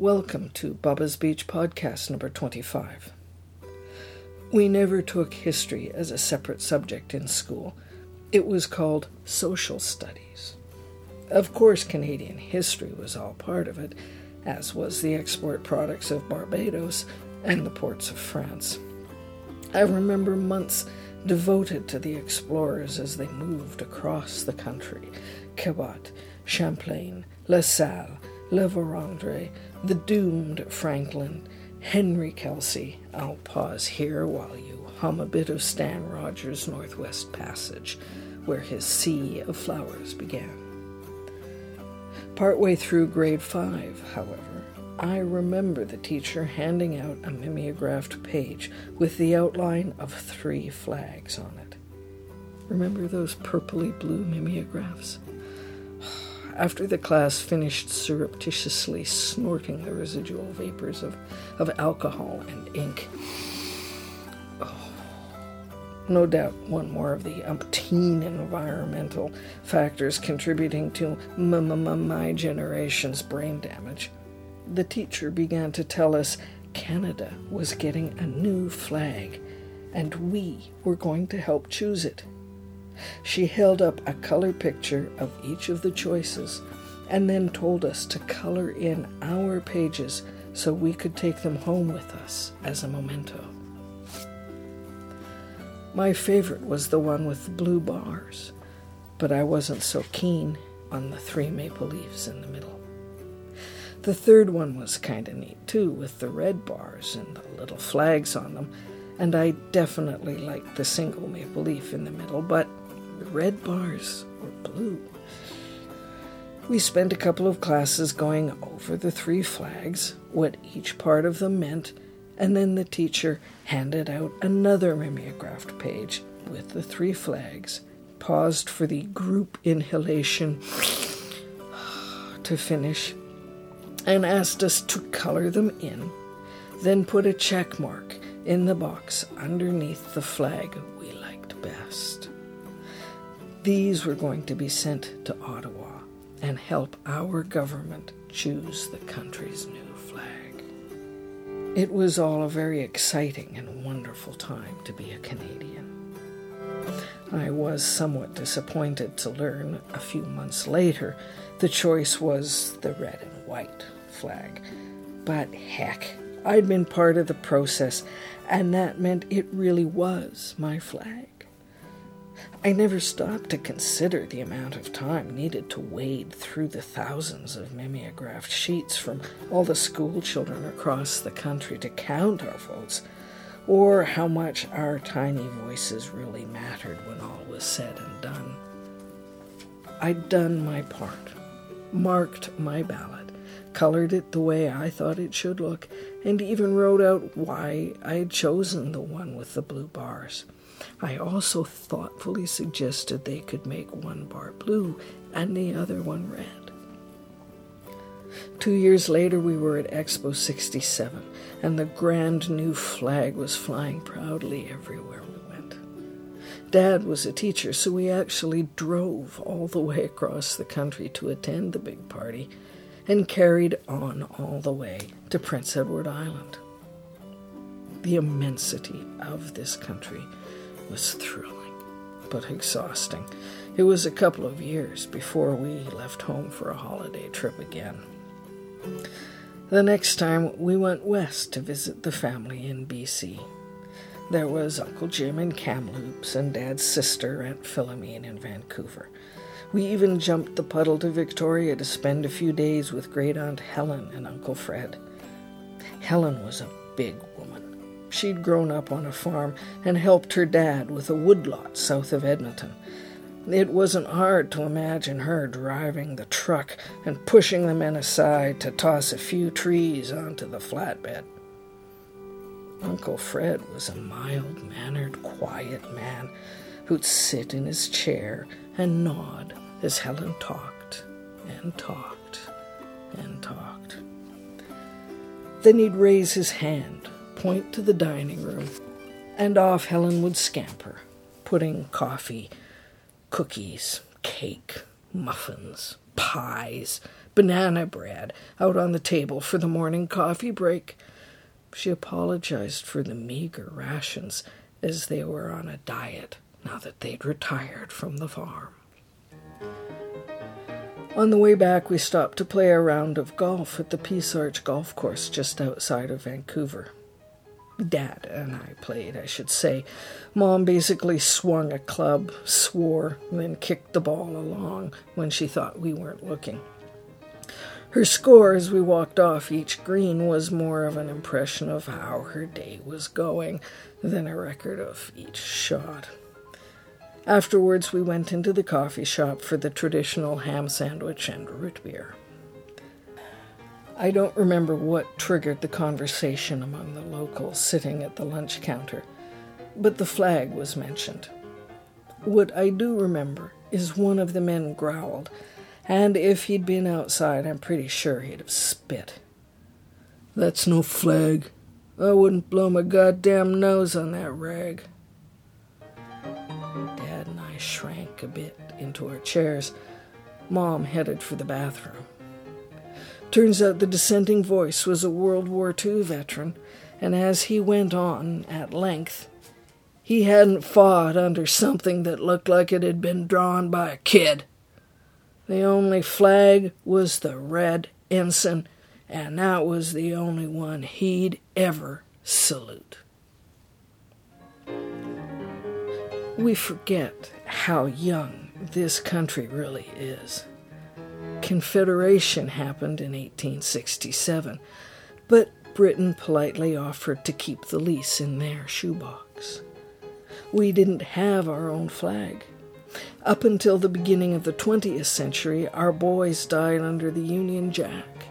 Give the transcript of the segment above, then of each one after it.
Welcome to Baba's Beach Podcast number 25. We never took history as a separate subject in school. It was called social studies. Of course, Canadian history was all part of it, as was the export products of Barbados and the ports of France. I remember months devoted to the explorers as they moved across the country Cabot, Champlain, La Salle, La Vérendrye, the doomed Franklin, Henry Kelsey. I'll pause here while you hum a bit of Stan Rogers' Northwest Passage, where his sea of flowers began. Partway through grade five, however, I remember the teacher handing out a mimeographed page with the outline of three flags on it. Remember those purpley blue mimeographs? After the class finished surreptitiously snorting the residual vapors of, of alcohol and ink, oh, no doubt one more of the umpteen environmental factors contributing to my generation's brain damage the teacher began to tell us Canada was getting a new flag and we were going to help choose it. She held up a color picture of each of the choices and then told us to color in our pages so we could take them home with us as a memento. My favorite was the one with the blue bars, but I wasn't so keen on the three maple leaves in the middle. The third one was kind of neat too, with the red bars and the little flags on them, and I definitely liked the single maple leaf in the middle, but the red bars were blue. We spent a couple of classes going over the three flags, what each part of them meant, and then the teacher handed out another mimeographed page with the three flags, paused for the group inhalation to finish, and asked us to color them in, then put a check mark in the box underneath the flag we liked best. These were going to be sent to Ottawa and help our government choose the country's new flag. It was all a very exciting and wonderful time to be a Canadian. I was somewhat disappointed to learn a few months later the choice was the red and white flag. But heck, I'd been part of the process, and that meant it really was my flag. I never stopped to consider the amount of time needed to wade through the thousands of mimeographed sheets from all the school children across the country to count our votes, or how much our tiny voices really mattered when all was said and done. I'd done my part, marked my ballot, colored it the way I thought it should look, and even wrote out why I had chosen the one with the blue bars. I also thoughtfully suggested they could make one bar blue and the other one red. Two years later, we were at Expo 67, and the grand new flag was flying proudly everywhere we went. Dad was a teacher, so we actually drove all the way across the country to attend the big party and carried on all the way to Prince Edward Island. The immensity of this country was thrilling, but exhausting. It was a couple of years before we left home for a holiday trip again. The next time we went west to visit the family in BC. There was Uncle Jim in Kamloops and Dad's sister, Aunt Philomene, in Vancouver. We even jumped the puddle to Victoria to spend a few days with great aunt Helen and Uncle Fred. Helen was a big woman. She'd grown up on a farm and helped her dad with a woodlot south of Edmonton. It wasn't hard to imagine her driving the truck and pushing the men aside to toss a few trees onto the flatbed. Uncle Fred was a mild mannered, quiet man who'd sit in his chair and nod as Helen talked and talked and talked. Then he'd raise his hand, point to the dining room, and off Helen would scamper, putting coffee, cookies, cake, muffins, pies, banana bread out on the table for the morning coffee break. She apologized for the meager rations as they were on a diet now that they'd retired from the farm. On the way back, we stopped to play a round of golf at the Peace Arch Golf Course just outside of Vancouver. Dad and I played, I should say. Mom basically swung a club, swore, then kicked the ball along when she thought we weren't looking. Her score as we walked off each green was more of an impression of how her day was going than a record of each shot. Afterwards, we went into the coffee shop for the traditional ham sandwich and root beer. I don't remember what triggered the conversation among the locals sitting at the lunch counter, but the flag was mentioned. What I do remember is one of the men growled, and if he'd been outside, I'm pretty sure he'd have spit. That's no flag. I wouldn't blow my goddamn nose on that rag. Dad and I shrank a bit into our chairs. Mom headed for the bathroom. Turns out the dissenting voice was a World War II veteran, and as he went on at length, he hadn't fought under something that looked like it had been drawn by a kid. The only flag was the red ensign, and that was the only one he'd ever salute. We forget how young this country really is. Confederation happened in 1867, but Britain politely offered to keep the lease in their shoebox. We didn't have our own flag. Up until the beginning of the 20th century, our boys died under the Union Jack.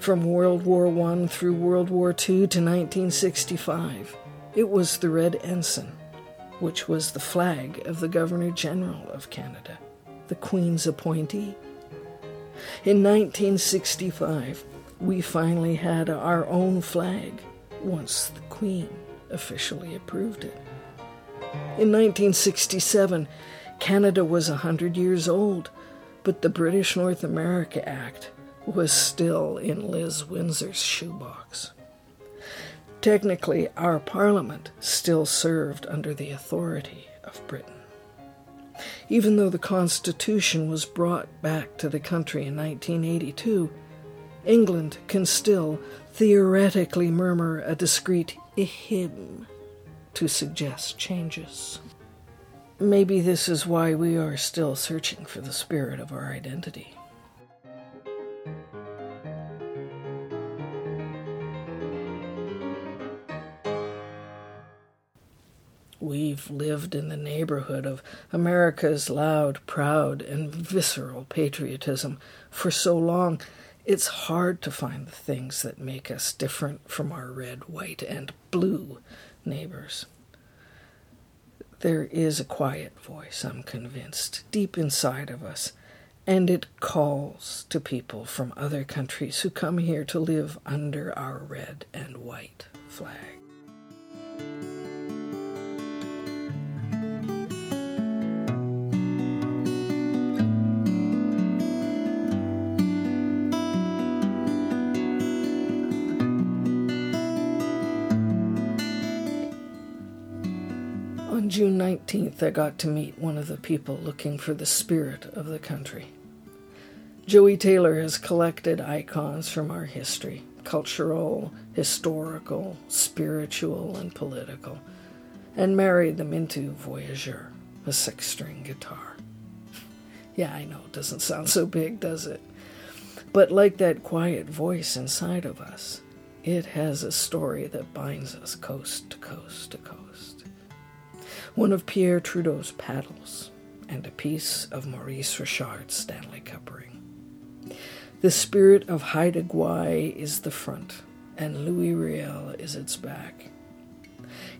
From World War I through World War II to 1965, it was the Red Ensign, which was the flag of the Governor General of Canada, the Queen's appointee. In 1965, we finally had our own flag once the Queen officially approved it. In 1967, Canada was a 100 years old, but the British North America Act was still in Liz Windsor's shoebox. Technically, our Parliament still served under the authority of Britain. Even though the Constitution was brought back to the country in 1982, England can still theoretically murmur a discreet hymn to suggest changes. Maybe this is why we are still searching for the spirit of our identity. Lived in the neighborhood of America's loud, proud, and visceral patriotism for so long, it's hard to find the things that make us different from our red, white, and blue neighbors. There is a quiet voice, I'm convinced, deep inside of us, and it calls to people from other countries who come here to live under our red and white flag. June 19th, I got to meet one of the people looking for the spirit of the country. Jowi Taylor has collected icons from our history cultural, historical, spiritual, and political and married them into Voyageur, a six string guitar. yeah, I know, it doesn't sound so big, does it? But like that quiet voice inside of us, it has a story that binds us coast to coast to coast one of Pierre Trudeau's paddles, and a piece of Maurice Richard's Stanley Cup ring. The spirit of Haida Gwaii is the front, and Louis Riel is its back.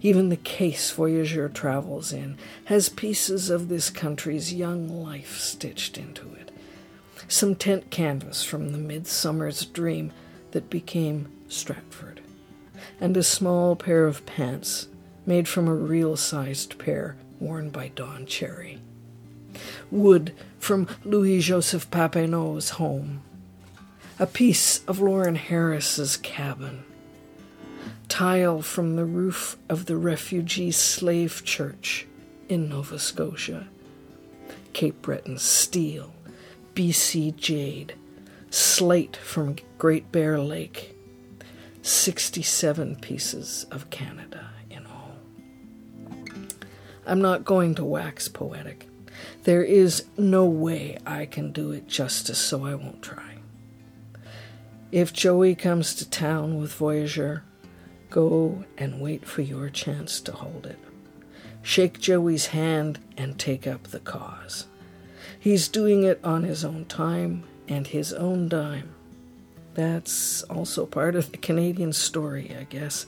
Even the case Voyageur travels in has pieces of this country's young life stitched into it. Some tent canvas from the midsummer's dream that became Stratford, and a small pair of pants made from a real sized pair worn by Don Cherry. Wood from Louis Joseph Papineau's home, A piece of Lawren Harris's cabin. Tile from the roof of the refugee slave church in Nova Scotia. Cape Breton steel, BC jade, slate from Great Bear Lake. 67 pieces of Canada. I'm not going to wax poetic. There is no way I can do it justice, so I won't try. If Jowi comes to town with Voyageur, go and wait for your chance to hold it. Shake Jowi's hand and take up the cause. He's doing it on his own time and his own dime. That's also part of the Canadian story, I guess.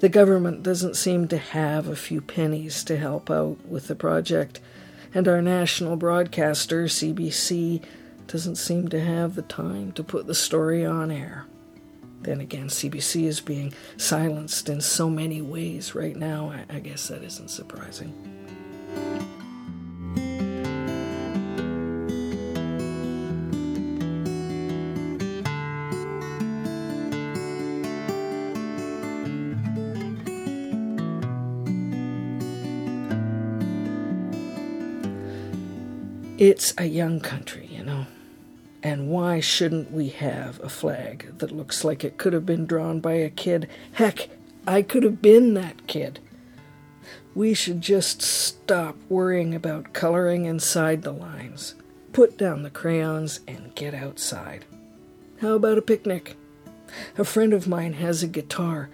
The government doesn't seem to have a few pennies to help out with the project, and our national broadcaster, CBC, doesn't seem to have the time to put the story on air. Then again, CBC is being silenced in so many ways right now, I, guess that isn't surprising. It's a young country, you know. And why shouldn't we have a flag that looks like it could have been drawn by a kid? Heck, I could have been that kid. We should just stop worrying about coloring inside the lines. Put down the crayons and get outside. How about a picnic? A friend of mine has a guitar,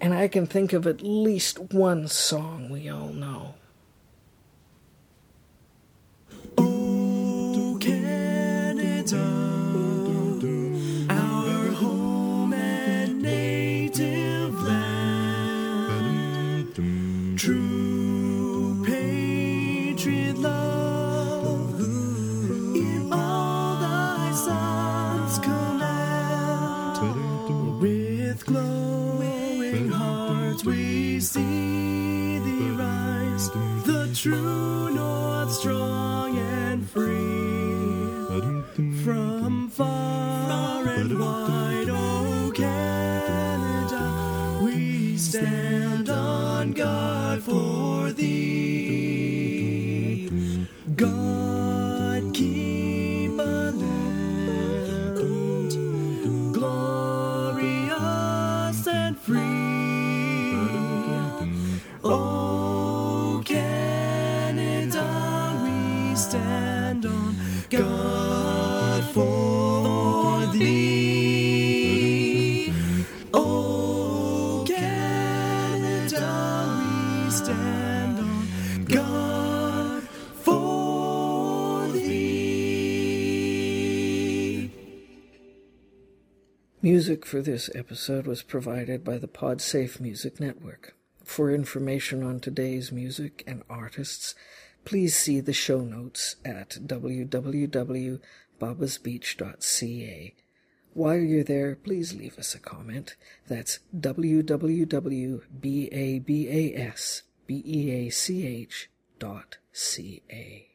and I can think of at least one song we all know. True north strong Music for this episode was provided by the PodSafe Music Network. For information on today's music and artists, please see the show notes at www.babasbeach.ca. While you're there, please leave us a comment. That's www.babasbeach.ca.